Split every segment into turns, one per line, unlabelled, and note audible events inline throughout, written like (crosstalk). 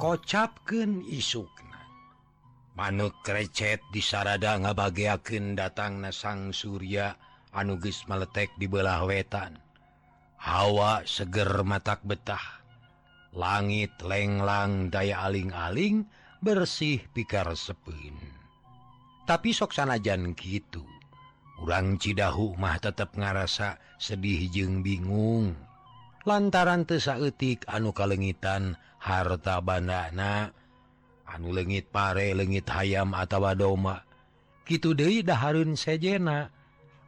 kocapken isukna. Manuk recet disarada ngabaken datang nasang Surya anuges meletek di belah wetan. Hawa seger matak betah. Langit lenglang daya aling-aling bersih pikar sepin tapi soksanajan gitu urang Cidahu mah tetap ngarasa sedih jeung bingung. Lantaran tesaetik anu kalengitan harta bandana anu legit pare legit hayam atau doma. Gitu De Daharun sejena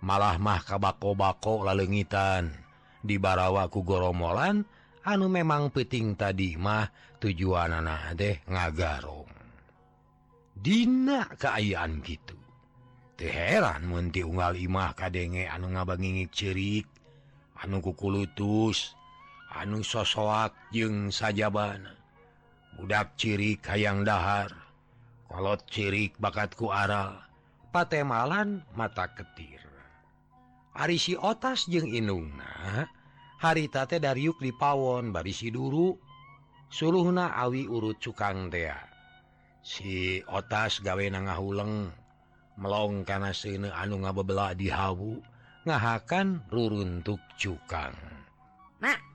malah mah kabako-bako lalengitan di barawaku goromolan anu memang peting tadi mah tujuan anak deh ngagarong. Dina keayaan gitu heran munti unggal Imah kadenge anu ngabangingi cerik anukuku lutus anu sosoak jeung sajaban. Budak cirik hayang dahar. Kolot cirik bakatku aral patemalan mata ketir. Arisi otas jeung inungna. Haritate dariuk di pawon barisi dulu suruhna awi urut cukang tea. Si otas gawe na ngahuleng. Melong kana sene anu ngabebela di hawu. Ngahakan ruruntuk cukang.
Nah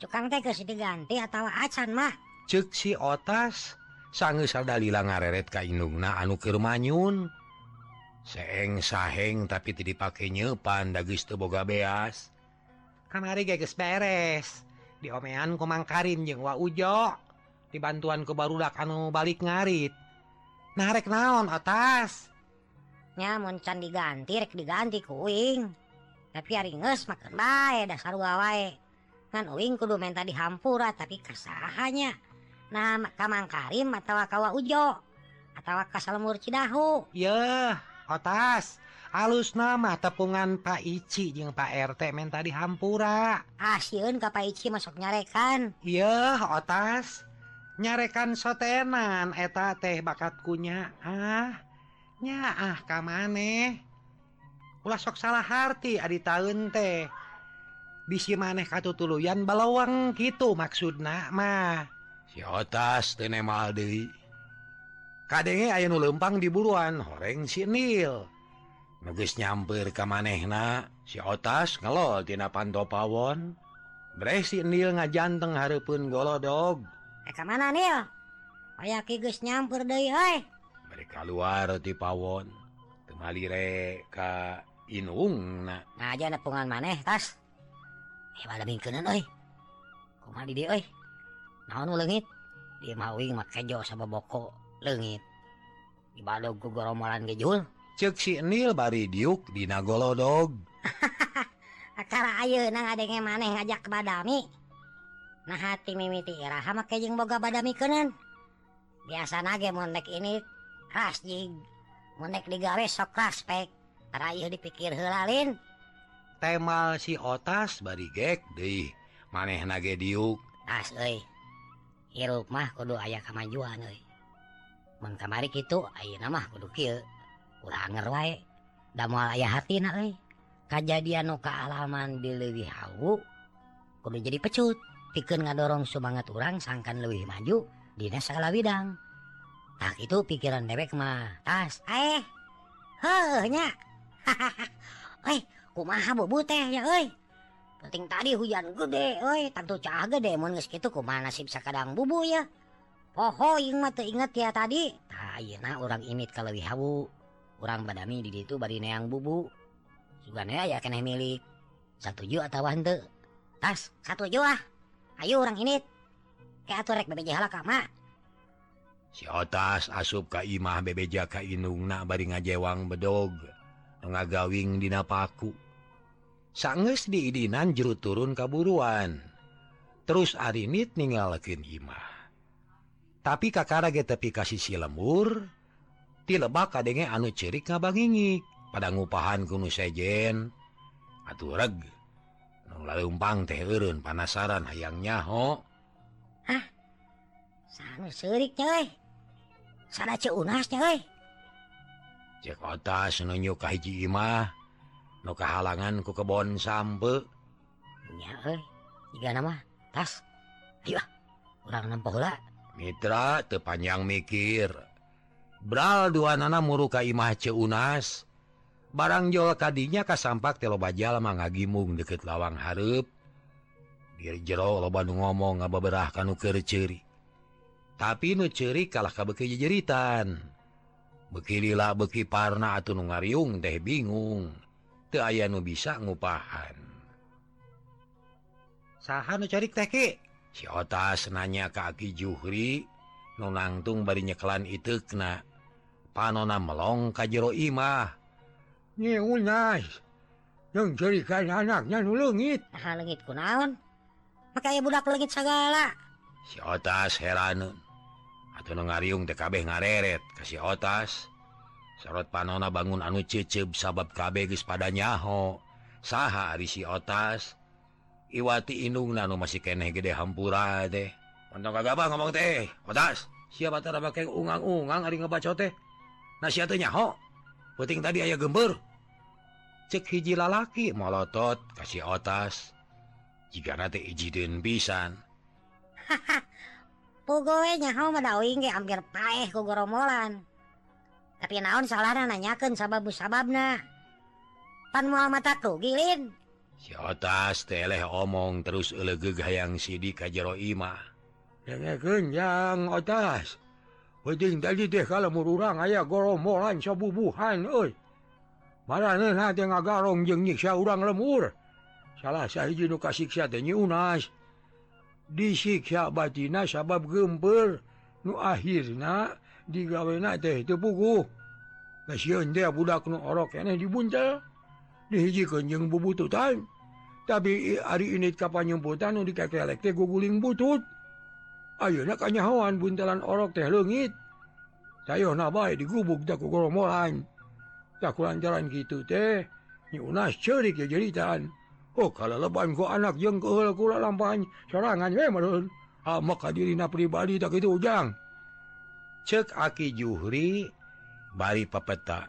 cukang teh si diganti atau acan mah?
Cek si otas sang dalila ngareret ka kainungna anu Kirmanyun seeng saheng tapi ti dipake nyepan dagis teboga beas.
Kamari geges beres. Diomean komang Karim jeung wa ujo. Dibantuan ke barudak anu balik ngarit. Narek naon atas
nyamun can diganti rek diganti kuing tapi hari nges makan bae dasar wawae Uing kudu minta dihampura tapi kesahannya nah Kamang Karim atau kawa Ujo atau kasalemur Cidahu.
Ya otas. Alus nama tepungan Pak Ici jeung Pak RT minta dihampura.
Ah, Hampura asyun ke Pak Ici masuk nyarekan.
Iya otas. Nyarekan sotenan eta teh bakat kunya. Ah nya ah kamane ulah sok salah hati adi tahun teh. bisi maneh katu tuluyan balawang gitu maksud nama
sitas Kadenge aya nulempang di buruan horeng sinil nugus nyampir ke manehna sitas ngelotina panto pawon Bre sinil ngajanteng Harpun golodog.
Eh, Eka mana nil? Aya kigus nyampur deh hoi.
Mereka keluar di pawon. Kembali reka inung na
aja nepungan maneh tas. eh, eh. naon legit dimawi makejo sama boko legit dibalik ku goromolan gejul
cek si Nil bari diuk dina golodog
akara ayo nang adenge maneh ngajak badami nah hati mimiti iraha make jeung boga badami keunan biasa nage monek ini ras jig monek digawe sok ras pek para ieu dipikir heulalin
temal si otas bari gek deh maneh nage diuk.
As hiruk mah kudu ayah kemajuan mengkamari gitu air namamah kudu kurangnger wa damal ayah hati kejadian kealaman di Lewi Hawu kudu jadi pecut. Pikir ngadorong semangat orang sangkan lebih maju di salah bidang tak itu pikiran dewek mah tas eh hehnya hahaha (laughs) kumaha bobo teh ya oi penting tadi hujan gede oi tentu cah gede mun geus kitu kumaha nasib sakadang bubu ya poho ing mah teu inget ya tadi tah ayeuna urang imit kaleuwih hawu urang badami di ditu bari neang bubu sugan ya keneh milik satuju atawa henteu tas satuju ah ayo urang init ke atuh rek bebeji halaka mah
si otas asup ka imah bebeja ka inungna bari ngajewang bedog. ngagawing dina paku. Sanges diidinan juru turun kaburuan. Terus arinit ninggalakin imah. Tapi kakara ge tepi kasih si lemur ti lebak kadenge anu cirik ngabangingi pada ngupahan kuno sejen atuh reg lalu umpang teh urun panasaran hayang nyaho
ah sana serik coy sana ceunas coy
cekota senunjuk kahiji Imah no kehalangan ku kebon sampe.
Ya tiga nama tas. Iya orang nampak lah
Mitra tepanjang mikir. Bral dua nana muruka Imah ceunas barang jol kadinya kasampak telobajal mangagimung deket lawang harep Dir jero lo bandung ngomong ngabeberah kanu keur ceuri. Tapi nu ceri kalah kabeukeun jeritan bekirilah beki parna atau nu ngariung teh bingung. Te aya nu bisa ngupahan.
Sahanu cari teki
si otas nanya kaki Juhri nu nangtung bari nyeklan itu kena panona melong ka jero imah.
Ni unas yang jerikan anaknya nu
leungit ah leungit kunaon? Make budak leungit sagala.
Si otas heranun ngaryung TKB ngareret kasih otas. Sorot panona bangun anu cecep sabab KB geus pada nyaho. Saha ari si otas. Iwati inung nanu masih keneh gede hampura deh untuk kagabah ngomong teh otas siapa tara pakai ungang-ungang ari ngebaca teh? Nasi teh nyaho. Penting tadi ayah gember cek hiji lalaki molotot kasih otas. Jika nanti ijidin pisan.
hahaha (laughs) pugonya hampir paeh ku goromolan tapi naon salah nanyakan sabab-sababna. Pan mual mataku gilin.
Si otas teleh omong terus elegeg hayang sidi kajjero Imah
yang otas. Penting tadi deh kalau mururang aya goromolan sabubuhan oi marane na tengah garong jeung nyiksa urang lemur. Salah sahiji nu kasiksa teh nyunas disiksa batina sabab gember nuhir digawe itu puku budak nu orok dibunca dihiji kenjeng bubutu time tapi hari ini kapanyemputan di kaki elek teh guguling butut. Ayeuna kanyahoan buntelan orok teh leungit. Sayo na bae digubuk da ku goromolan da jalan gitu teh nyunas cerik ya jeritan. Oh kalau leban ku anak jeng kekula lampanya serangan ah, maka dirina pribadi tak itu ujang
cek aki Juhri bari pepeta.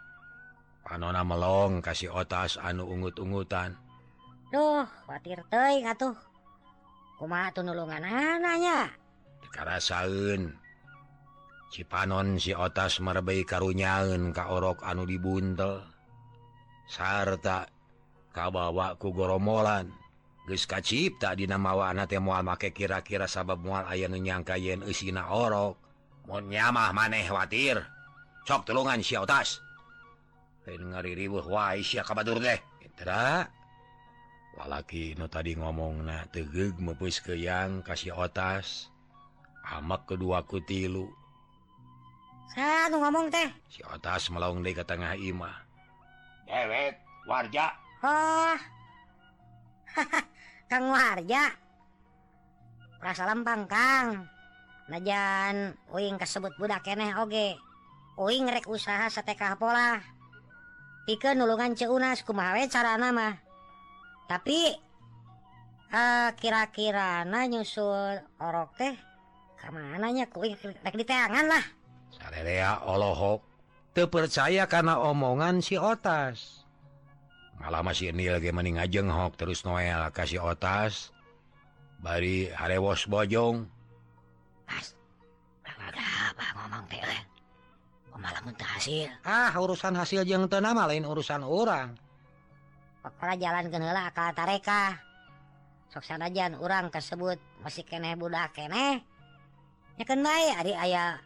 Panona melong kasih otas anu ungut-ungutan.
Duh khawatir teuing atuh kumaha tunulungan ananya
dikarasaeun si panon si otas merebei karunyaeun ka orok anu dibuntel. Sarta kabawa ku goromolan geus kacipta dina mawana teh moal make kira-kira sabab moal aya nu nyangka yen eusina orok. Mun nyamah maneh watir. Sok tulungan sia otas. Lain ngariribeuh wae sia ka batur teh. Eta walaki nu tadi ngomongna tegeg meupeus keyang ka si otas. Amak kedua ku
tilu. Nu ngomong teh.
Si otas melaung deui ke tengah imah dewek warja.
Oh. (laughs) Kang warja. Rasa lempang Kang. Najan Uing kasebut budak keneh oge. Uing rek usaha setekah pola pike nulungan ceunas kumawe cara nama tapi eh, uh, kira-kira na nyusul orok teh kemana nya kuing rek diteangan lah.
Sarerea olohok. Te percaya karena omongan si otas. malah masih ini lagi mening ajengok terus Noel kasih otas. Bari harewos bojong.
Mas, apa ngomong hasil?
Ah urusan hasil jeng tenama lain urusan orang
pokoknya jalan kenela akal tareka. Soksan aja orang tersebut masih kene budak kene ya kenai ari ayah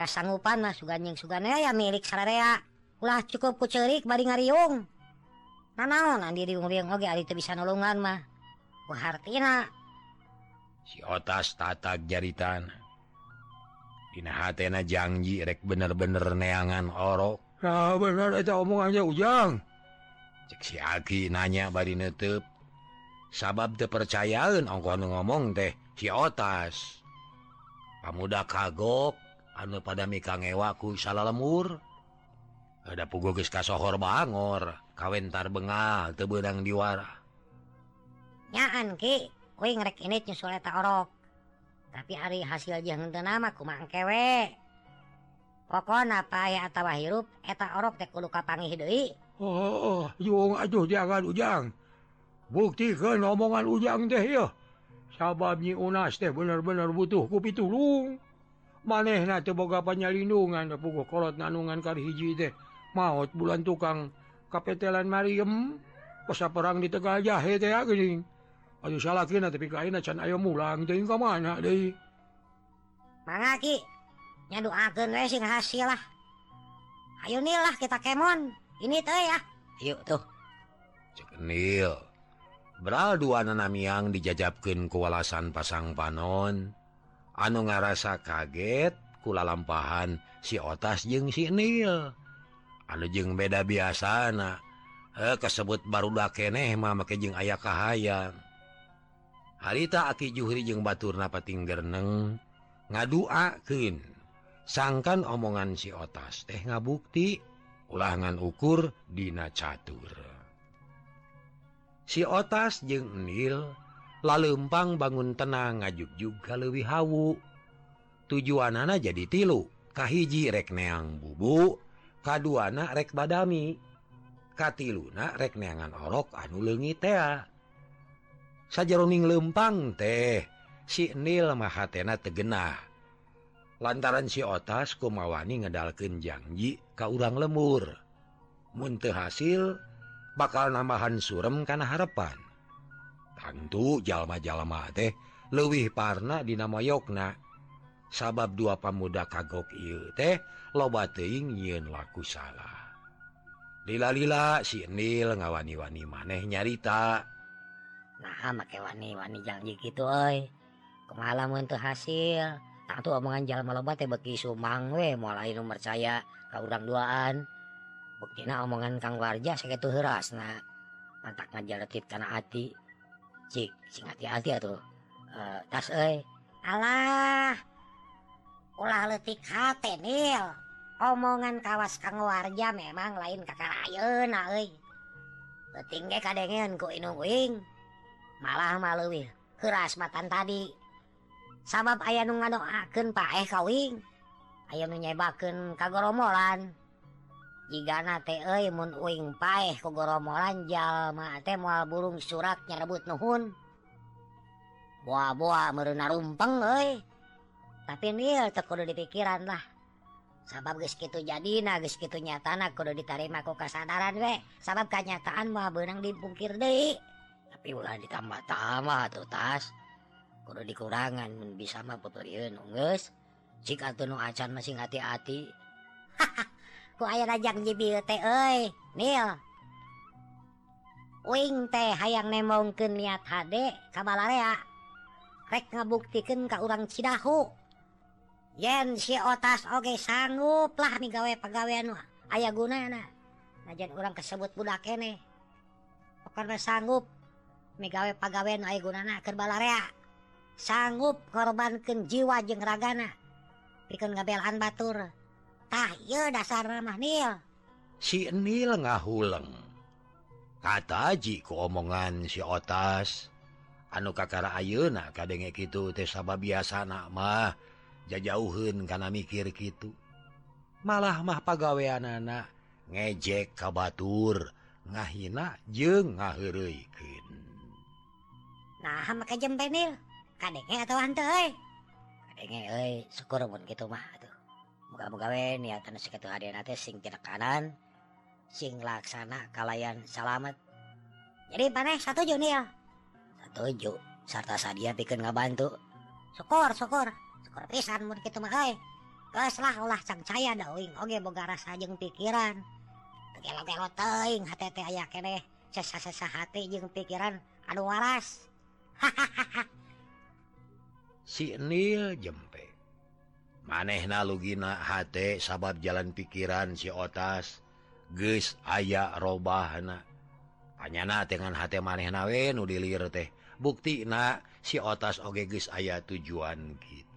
kasanggupan mas sugan yang sugan ya milik sararea. Ulah cukup kucerik bari ngariung. nanaonan diri uriang oge ari teu bisa nulungan mah ku hartina
si otas tatak jaritan dina hatena janji rek bener-bener neangan orok
nah bener eta omongannya ujang.
Cek si aki nanya bari netep. Sabab teu percayaeun ongkoh ngomong teh si otas. Pamuda kagok anu pada mi kangewaku salah lemur ada pugo geus kasohor bangor. kawentar bengal tebedang diwara
nyaan Ki. Kuing rek ini nyusuleta orok. Tapi hari hasil jangan nama kumang kewe pokona apa atawa hirup eta orok teh kudu kapangi deui.
Oh, oh yung aduh jangan ujang. Bukti ke omongan ujang teh ya sabab nyi unas teh bener-bener butuh kupi tulung.
Maneh na teh boga penyalindungan kolot nanungan kar hiji teh. Maut bulan tukang kapetelan Maryam kosa perang di Tegal jahe teh gini aduh salah kena tapi kain can ayo mulang teh ka mana
deui mana ki. Nyaduakeun we hasil lah. Ayo nil lah kita kemon. Ini teh ya. Yuk tuh. Cek nil.
Beral dua nanam yang dijajabkan kewalasan pasang panon. Anu ngarasa kaget kula lampahan si otas jeng si nil. jeng beda biasa eh, kesebut barulah kenehmah makajeng ayah kahayan harita aki Juhri jeung Batur napatinggerneng ngaduakin sangkan omongan si otas teh ngabukti ulangan ukur Dina catur. Si otas jeung nil lalempang bangun tenang ngajuk juga lebih hawu. Tujuan anak jadi tilukahhiji rekneang bubuk kaduana rek badami. Kati Luna rek neangan orok anu leungi tea. Sajaroning lempang teh si nil mahatena tegenah lantaran si otas kumawani ngedalken janji ka urang lemur. Munte hasil bakal namahan surem karena harapan tentu jalma-jalma teh lewih parna dinama Yokna sabab dua pemuda kagok iu teh loba teing yin laku salah. Lila-lila sinil ngawani-wani maneh nyarita.
Nah make wani-wani janji gitu oi. Kemalamun tuh hasil. Tak tuh omongan jalan loba teh beki sumang we mulai nomor saya ke urang duaan. Buktina omongan kang warja sakitu heras nah mantak ngajaletit karena hati cik sing hati-hati atuh. Uh, tas oi. Alah! ulah letik hati nil omongan kawas kang warja memang lain kakakun ah, petinggi kadengen ku kuing malah maluwi keras matan tadi. Sabab aya nu ngadoakeun Pak eh kawing Ayo menyebaken kagoromolan. Jika namun wing paeh kegoromolan jalma mual burung surat nyarebut Nuhun. Buah-buah merena rumpeng tapi nil kudu dipikiran lah. Sabab gitu jadi nagis gitu nyatanak kudu ditarima kok kesadaran we. Sabab kenyataan mah benang dipungkir deh tapi ulah ditambah tambah tuh tas. Kudu dikurangan bisa mah pepeun nunggus jika tuh nu acan masih hati-hati. (laughs) Ku aya rajang jibil teh euy. Nil wing teh hayang nemongkeun niat hade kabalarea rek ngabuktikan ka urang Cidahu. yen si otas Oge sanggup lah sangguplah migawei pegawai ayah guna najan orang kesebut budak kene karena sanggup migawei pegawai aya gunana kerbalaria sanggup korbankan jiwa jeng ragana. Pikun ngabelaan batur. Tah iya dasar
ramah nil. Si nil ngahuleng. Kata ji ku omongan si otas anu kakara ayeuna kadenge gitu teh sabab biasa mah. jajauhun karena mikir gitu malah mah pagawean anak ngejek kabatur ngahina jeng ngahireuikeun
nah maka jempenil kadenge atau hante kadenge euy syukur pun gitu mah tuh muga-muga we niatan sakitu hadeuna nate sing tidak kanan sing laksana kalayan selamat jadi paneh satu junil satu ju sarta sadia pikeun ngabantu. Syukur syukur. pisan mun kitu mah euy. Geus lah ulah saya daing Oge boga rasa jeung pikiran. Gelo-gelo teuing hate teh aya keneh sesa-sesa hate jeung pikiran. Anu waras
si Nil jempe. Maneh na lugina H sabab jalan pikiran si otas. Ge aya robahna hanyana dengan hati maneh nawe nu dilir teh. Bukti na si otas oge aya tujuan gitu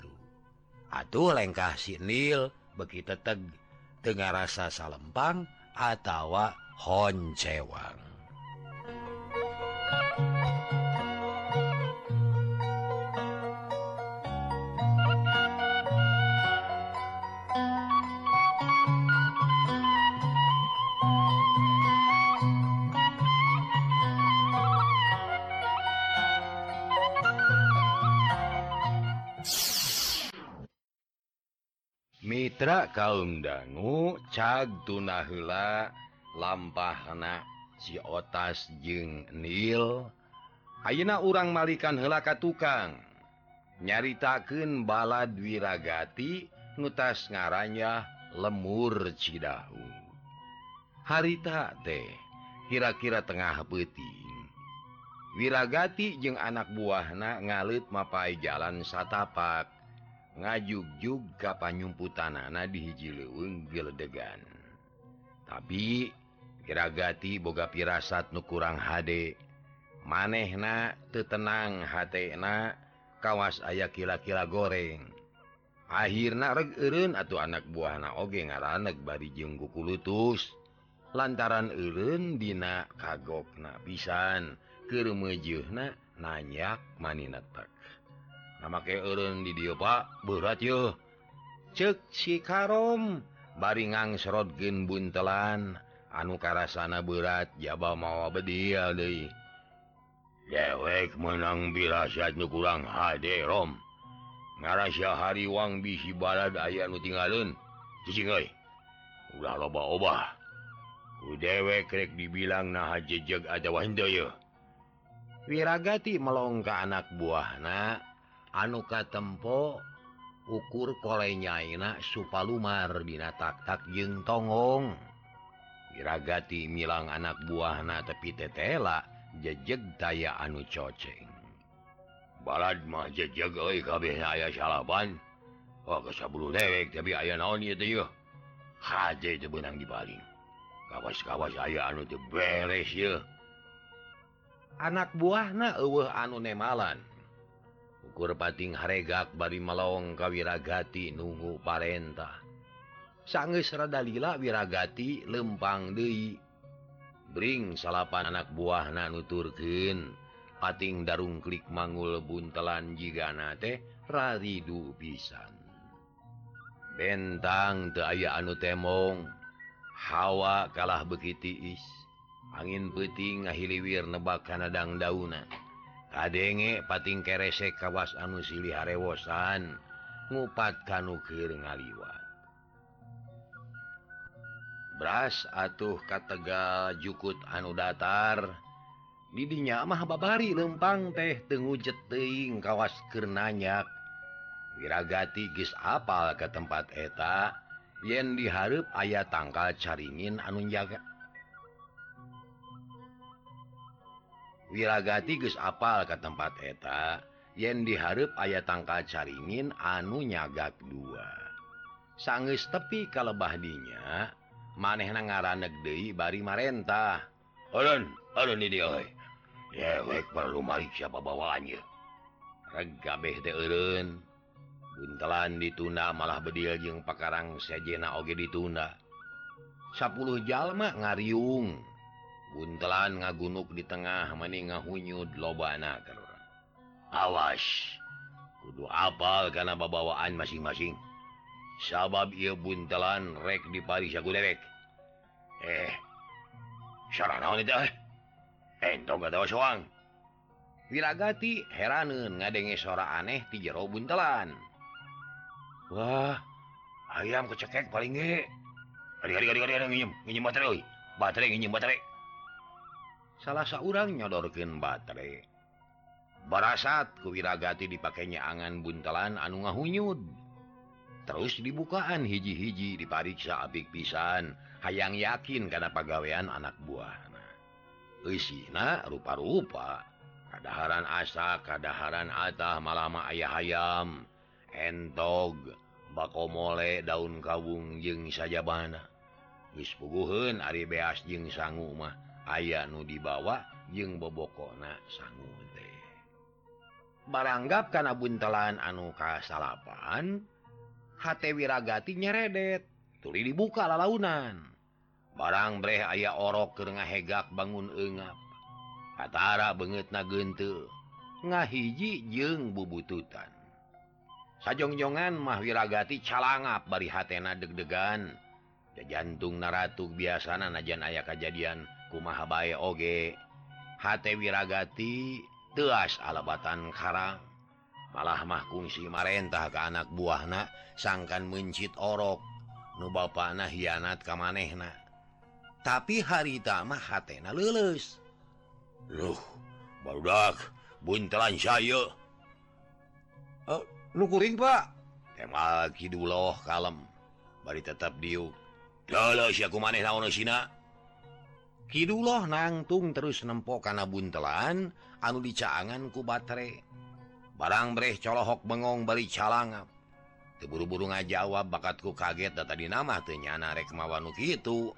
Atuh lengkah sinil begitu teg Ten rasa salempang atautawa Hon cewang Mitra kaum dangu cag tunahla lampahna siotas jeung nil Ayeuna urang malikan helaka tukang. Nyaritaken balad wirragati nutas ngaranya lemur Cidahu. Harita teh kira-kira tengah beting wirragati jeung anak buahna ngalit mapai jalan satapak. ngajugjug juga panyumputan anak dihiji Leweng Gildegan tapi kiragati boga pirasat nu kurang HD manehna tetenang hatna kawas aya kila-kila goreng. Akhirnya regurun atau anak buah na oge ngaranek bari jengguku lutus. Lantaran urun Dina kagok na pisan kemejuhna nanyak maninetak make Erun di Pak? Berat yo cek si Karom baringang serotgen buntelan anu karasana berat jaba mawa bedia De dewek menang nu kurang HD Rom. Ngarasya hariwang bisi balad aya nu tinggalun cicing udah loba obah. Dewek rek dibilang nah jejeg ada Wahdoyo Wiragati melongka anak buah na anuka tempo ukur kolenyaak supalumar bina taktak jeung togong diragati milang anak buah na tepi tetela jejeg daya anu coceng. Balad mah jejeg kabeh aya salaban oh, dewek tapi aya naon Haj itu benang dibaling kawas-kawas aya anu beres ya
anak buahna eueuh anu nemalan.
ukur pating haregak bari melong kawiragati nunggu parentah sangges radalila wirragati lempang Dei Bring salapan anak buah na Turken pating darung klik mangul buntelan jigana teh raridu pisan. Bentang te aya anu temong. Hawa kalah beki tiis angin peting ngahiliwir nebak kanadang dauna. Kadenge pating kerese kawas anu silih harewosan ngupat kanukir ngaliwat. Beras atuh katega jukut anu datar, didinya mah babari lempang teh tengu jeteing kawas kernanyak. Wiragati gis apal ke tempat eta, yen diharap ayah tangkal caringin anu jaga wirragati ge apal ke tempat eta yen diharap ayat tangka caringin anu nyagak dua. Sangis tepi kalebah dinya maneh na ngaran negde bari marentah. Perlu siapa bawaannya. Regabeh teun buntelan ditunda malah bedil jeung pakarang sejena oge ditunda. 10 jalma ngariung. buntelan ngagunuk di tengah mening ngahunyud loba naker awas. Kudu apal karena babawaan masing-masing. Sabab ia buntelan rek di Paris aku dewek eh sarana wanita eh entong gak tahu soang. Wiragati heranun ngadenge suara aneh di jero buntelan. Wah ayam kecekek paling ge. Hari hari hari hari nginyem, nginyem baterai, baterai, nginyem baterai. salah seorang nyodorkan baterai. Barasat kewiragati dipakainya angan buntelan anu ngahunyud. Terus dibukaan hiji-hiji dipariksa apik pisan. Hayang yakin karena pegaweian anak buah nah rupa-rupa. Kadaharan asa kadaharan atah malama ayah ayam entog bako mole daun kawung jeng saja bana. Wispuguhun Ari beas jeng sanggu mah. aya nu dibawa jeung bobokona sanggu teh. Baranggap karena buntelan anu kasalapan H wirragati nyeredet tuli dibuka la launan barang bre aya orok ke ngahegak bangun engap katara banget na gente ngahiji jeung bubututan. Sajongjongan mah mahwirragati calangap bari hatena deg-degan. Ja jantung naratuk biasa najan aya kejadian kumahabae oge. H wirragati teas alabatan Karang malah mahkungsi marentah ke anak buahna sangkan mencit orok. Nuba panah hianat kam manehna. Tapi hari haritamah hatna lulus loh barudak buntelan saya.
Eh, uh, nukuring Pak?
Kemal Kiduloh kalem. Bari tetap diuk. Dalah si aku maneh sina. Kiduloh nangtung terus nempok kana buntelan anu dicaanganku baterai. Barang Breh colohok bengong balik calangap keburu-buru nga jawab bakatku kaget data di nama tenyana rekmawanuk itu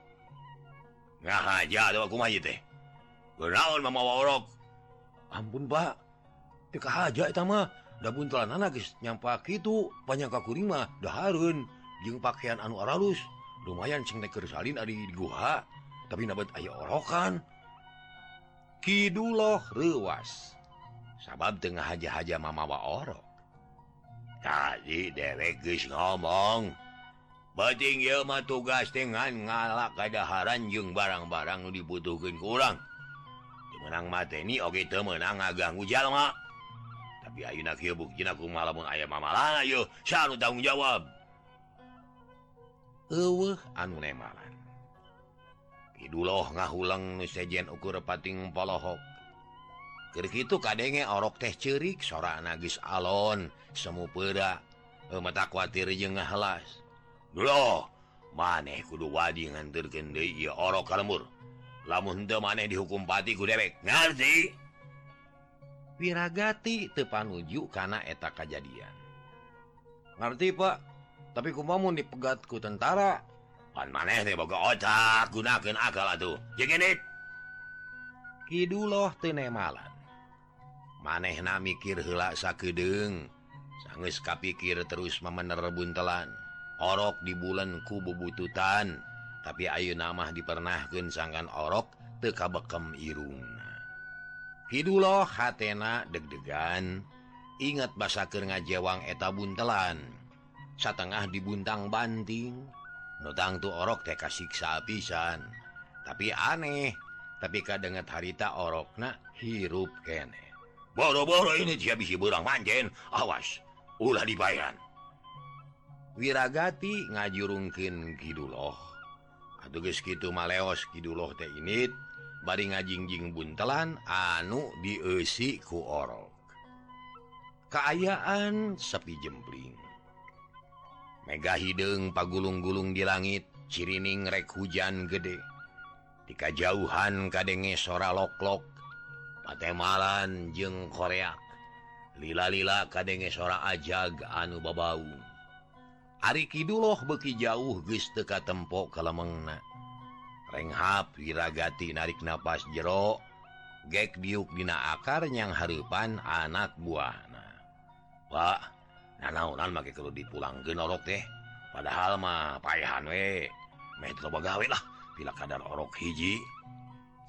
nga aja aku teh? Ampun Pak. Teka aja buntelan nyampak itu banyak kakurima daharun jeung pakaian anu aralus lumayan sing neker salin di guha. tapi nabet aya orokan. Kiduloh ruas sabab tengah haja-haja mamawa oro. Tadi dewek ngomong bating ieu mah tugas dengan ngalak kadaharan jeung barang-barang dibutuhkan kurang. ku urang. Menang mateni oge teu meunang ngaganggu jalma tapi ayeuna kieu buktina kumaha lamun aya mamalana yuk. anu tanggung jawab. Eueuh anu nemalan Iduloh ngahulang nusejen ukur pating polohok itu kadenge orok teh cerik sora nagis alon semu peda mata khawatir je ngalas dulu maneh kudu wadi nganterkende orok kalmur lamun maneh dihukum pati ku dewek ngerti piragati tepanuju karena eta kejadian ngerti Pak. Tapi ku dipegatku tentara maneh otak gunakan akal aduh Kidullah tenemalan maneh na mikir helak sakedeng sangges kapikir terus memener buntelan. Orok di bulan kubu bututan tapi Ayu nama dipernahkan sangkan orok teka bekem irung Kiduloh hatena deg-degan. Ingat basaker ngajewang eta buntelan. Satengah dibuntang banting. nudang tuh orok TK siksa pisan. Tapi aneh tapi kadang harita orokna hirup kene. Boro-boro ini dia bisa burang manjen. Awas ulah dibayan Wiragati ngajurungkin Kiduloh. Aduh geus kitu maleos Kiduloh teh ini bari ngajingjing buntelan anu dieusi ku orok. Keayaan sepi jempling. Mega hidung pagulung-gulung di langit cirining rek hujan gede. Di jauhan kadenge sora loklok Patemalan jeng Koreak lila-lila kadenge sora ajag anu babau. Ari Kiduloh beki jauh geus teka tempo kalemengna. Renghap wiragati narik napas jero gek diuk dina akar akarnyang harupan anak buana Pak naonan make kalau dipulangkan orok teh padahal mah payahan we metro bagawe lah bila kadar orok hiji.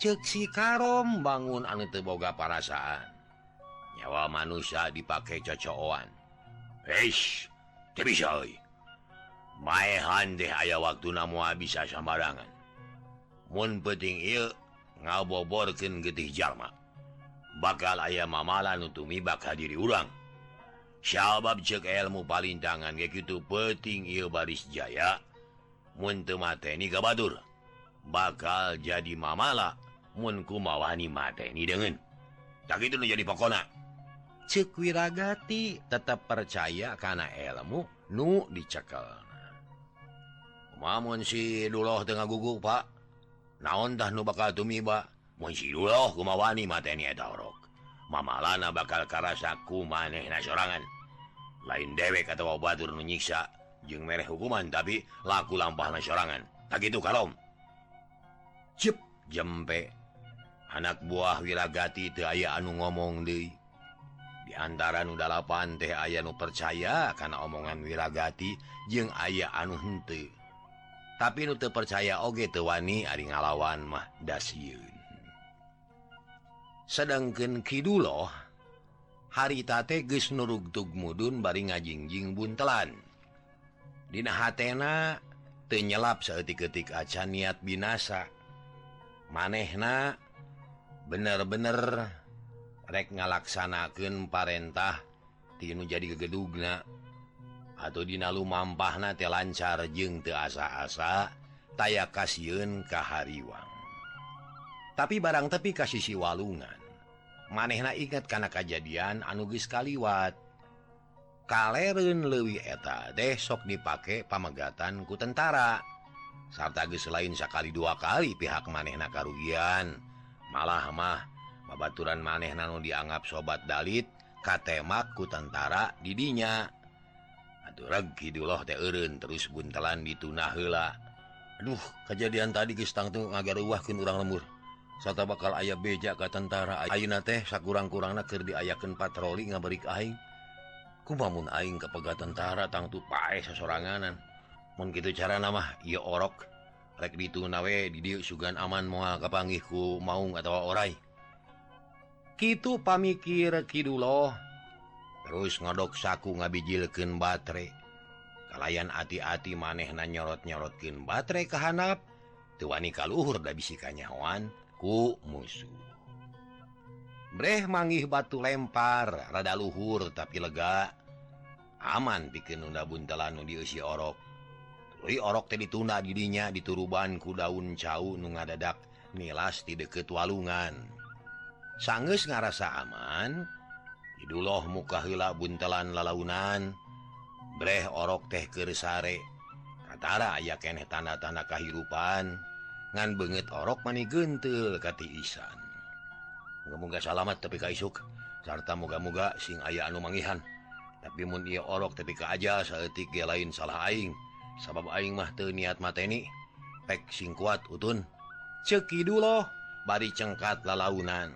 Ceksi karom bangun anu teboga parasaan. Nyawa manusia dipakai cocokan Eish, teu bisa euy. Maehan deh aya waktu namu bisa sambarangan Mun penting ieu ngaboborkan getih jalma. Bakal ayam mamalan untuk mi bakal diri urang. Syabab cek ilmu palintangan kayak gitu peting il baris Jaya. Muntu mateni ke Batur bakal jadi mamala. Munku mawani mateni dengan tak itu jadi pokona. Cekwiragati tetap percaya karena ilmu nu dicekel mamun si duloh tengah gugup pak. Naon dah nu bakal tumiba? Mun si duloh kumawani mateni etarok mamalana bakal karasaku maneh na sorangan. lain dewek atau Batur menyiksa jeng mereh hukuman tapi laku lampah na sorangan. Tak itu kalom. Cep jempe. Anak buah wiragati wilagati aya anu ngomong di diantara nudalapan teh aya nu percaya karena omongan wiragati jeung aya anu hente tapi nu percaya oge tewani ari ngalawan mah dasyun sedangkan Kiduloh haritate geus nurrugtug mudun bari ngajingjing buntelan. Dina hatena tenyelap seetik-ketik aca niat binasa. Manehna bener-bener rek ngalaksanakeun parentah tinu jadi kegedugna atau dinalu mampah na te lancar jeng te asa-asa taya kasiun kahariwang tapi barang tepi kasih si walungan. manehna ingat karena kejadian anugis Kaliwat. Kalerun Lewi eta desok dipakai pamegatan ku tentara. Sartage selain sekali dua kali pihak manehna karugian. Malah mah babaturan maneh Nanu dianggap sobat Dalit katemakku tentara didinya. Aduh Kidullah teun terus buntelan dituna hela Aduh kejadian tadi gestang tuh ngagar ruahkin urang lemur. sata bakal ayah beja ke tentara Aina teh sakurang-kurang nakir diayaken patroli ngaberik Aing. Kumamun Aing kepega tentara tangtu pae sesoranganan Mun gitu cara nama ia orok. Rek ditu nawe didiuk sugan aman moal kapanggihku maung atau orai. Kitu pamikir kiduloh terus ngodok saku ngabijilken baterai. Kalian hati-hati maneh na nyorot-nyorotkin baterai kehanap tuwani kalluhur da bisikanyawan ku musuh. Breh manggih batu lempar rada luhur tapi lega. Aman bikin nunda buntelanu diusi orok. Lui orok teh ditunda didinya dituruban ku daun cau nu ngadadak nilas di deket walungan. Sanggeus ngarasa aman Iduloh muka mukahila buntelan lalaunan. Breh orok teh kersare Katara aya keneh tanda-tanda kehidupan, ngan banget orok mani gentil kati Isan. Moga-moga salamat tapi ka isuk. Sarta moga-moga sing aya anu mangihan. Tapi mun ia orok tapi ka aja sayatik ge lain salah aing. Sabab aing mah teu niat mateni pek sing kuat utun. Ceki dulu bari cengkat lalaunan.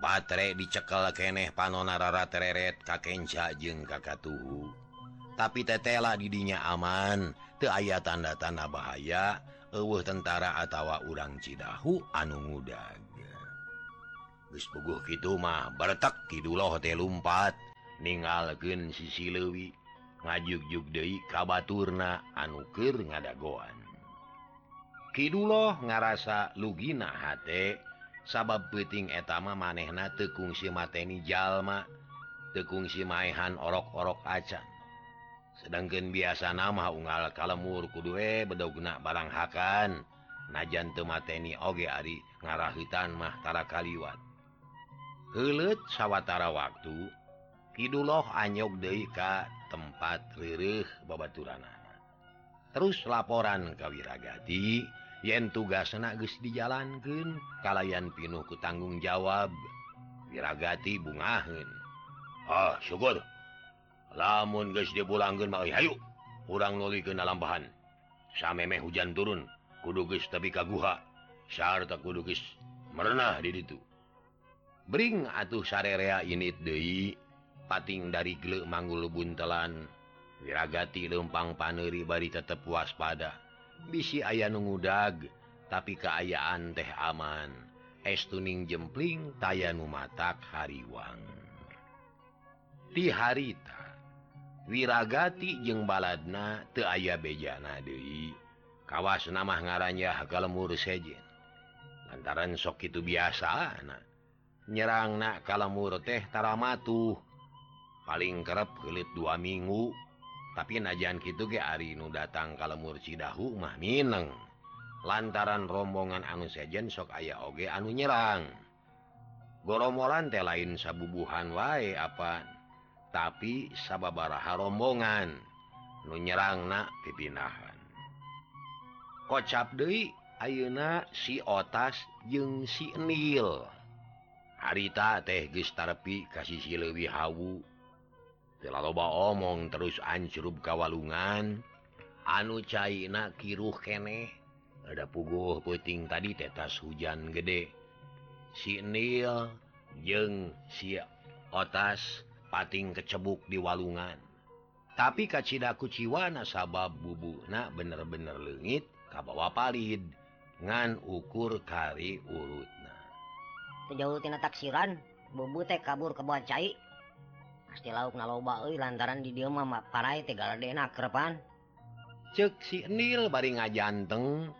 Baterai dicekel keneh panona rara tereret kakenca jeung kakatuhu tapi tetela didinya aman. Teu aya tanda-tanda bahaya. uh tentara atawa urang Cidahu anu guysguh mah bertak Kiduloh hotel lumpat ningalken sisi Lewi ngajuk-juk Dei kabaturna anukir ngadagoan. Kiduloh ngarasa lugina H sabab peting etama manehna tekungsi mateni jalma tekungsi maehan orok-orok acan. sedangkan biasa nama unggal kalemur kudue bedogna barang Hakan najan temateni oge Ari ngarahitan Mahtara Kaliwat. Helet sawwatara waktu Kidullah anyok Deika tempat ririh babaturanana terus laporan Kawiragati yen tugas nagus dijalankan kalayan pinuhku tanggung jawab. Wiragati bungahun Oh ah, syukur. lamun guys dipulanggen mau Hayyu kurang nuli ke lampahan samemeh hujan turun kudugis tapi kaguha sarta kudugis merenah di itu Bring atuh sarerea init Dei pating dari gele manggul buntelan. Wiragati lempang paneri bari tetap waspada. Bisi ayah nunggudag tapi keayaan teh aman. Es tuning jempling tayanu matak hariwang. Di harita. Wiragati jeung baladna te aya bejana Dewi kawas nama ngaranya kalemur sejen lantaran sok itu biasa anak nyerang nak na teh taramatu. Paling kerep kulit dua minggu. Tapi najan gitu ge Arinu datang kalemur Cidahu mah Mineng. Lantaran rombongan anu sejen sok aya oge anu nyerang. Goromolan teh lain sabubuhan wae apa tapi sababaraha rombongan nu nyerang nyerangnak pipinahan. Kocap Dewi Ayeuna si otas jeung si sinil harita teh gestarpi kasih si lewi Hawu. Telah loba omong terus ancurub kawalungan anu caina kiruh keneh. Ada puguh puting tadi tetas hujan gede. Si Nil jeng si otas pating kecebuk di walungan. Tapi kacidaku Ciwana sabab bubukna bener-bener lengit kabawa Palid ngan ukur kari urutna.
Sejauh tina taksiran bubu teh kabur ke bawah cai. Pasti lauk naloba euy lantaran di dieu mah parai teh galadena kerepan.
Cek si Nil bari ngajanteng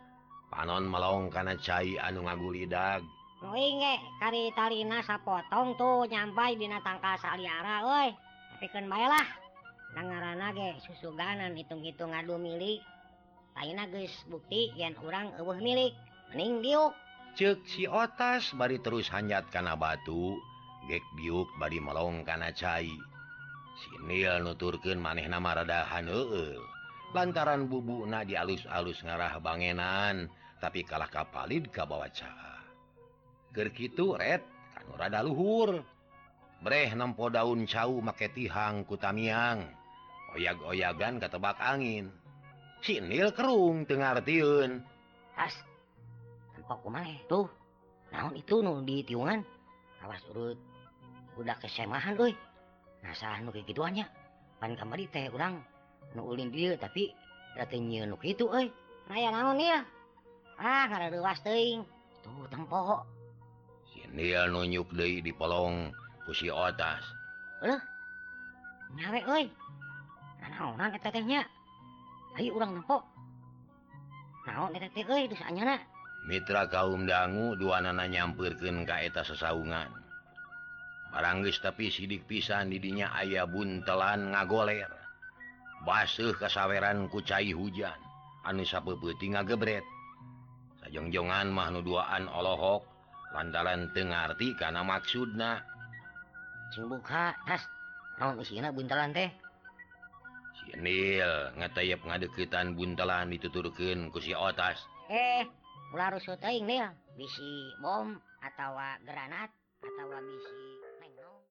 panon melong kana cai anu ngagulidag
kari Talina sapotong tuh nyampai dina binatang kasaliara woi. Piken baiklah. Nangarana ge susuganan hitung-hitung ngadu milik. Lain geus bukti yen urang eueuh milik. Mening diuk
cek si otas bari terus hanyat kana batu. Gek biuk bari melong kana cai. Sinil nuturkeun maneh nama radahan e lantaran bubu na di alus-alus ngarah bangenan tapi kalah kapalid kabawa cai. gitu red rada luhur. Breh nempo daun cau make tihang kutamiang oyag-oyagan ketebak angin. Sinil kerung
Tengar tiun khas tuh naon itu nu di tiungan? Awas urut. Udah kesemahan doi nasahan nu kayak gituannya pan kamari teh urang nu ulin dia tapi rata nyeun nu kitu euy. Raya naon ya? Ah kada ruas teuing. Tuh tempo
dia nunjuk
De dipolong kusi atas
Mitra kaum dangu dua duanana nyampirkan kaeta sesaungan. Barangis tapi sidik pisan didinya ayah buntelan ngagoler. Basuh kesaweran kucai hujan. Anu peputi ngagebret. Sajongjongan mahnu duaan olohok lantaran Tengerti karena maksudna?
Ngetayap ngadeketan buntelan
dituturken ku si otas.
Eh ular bom atau granat atau bisi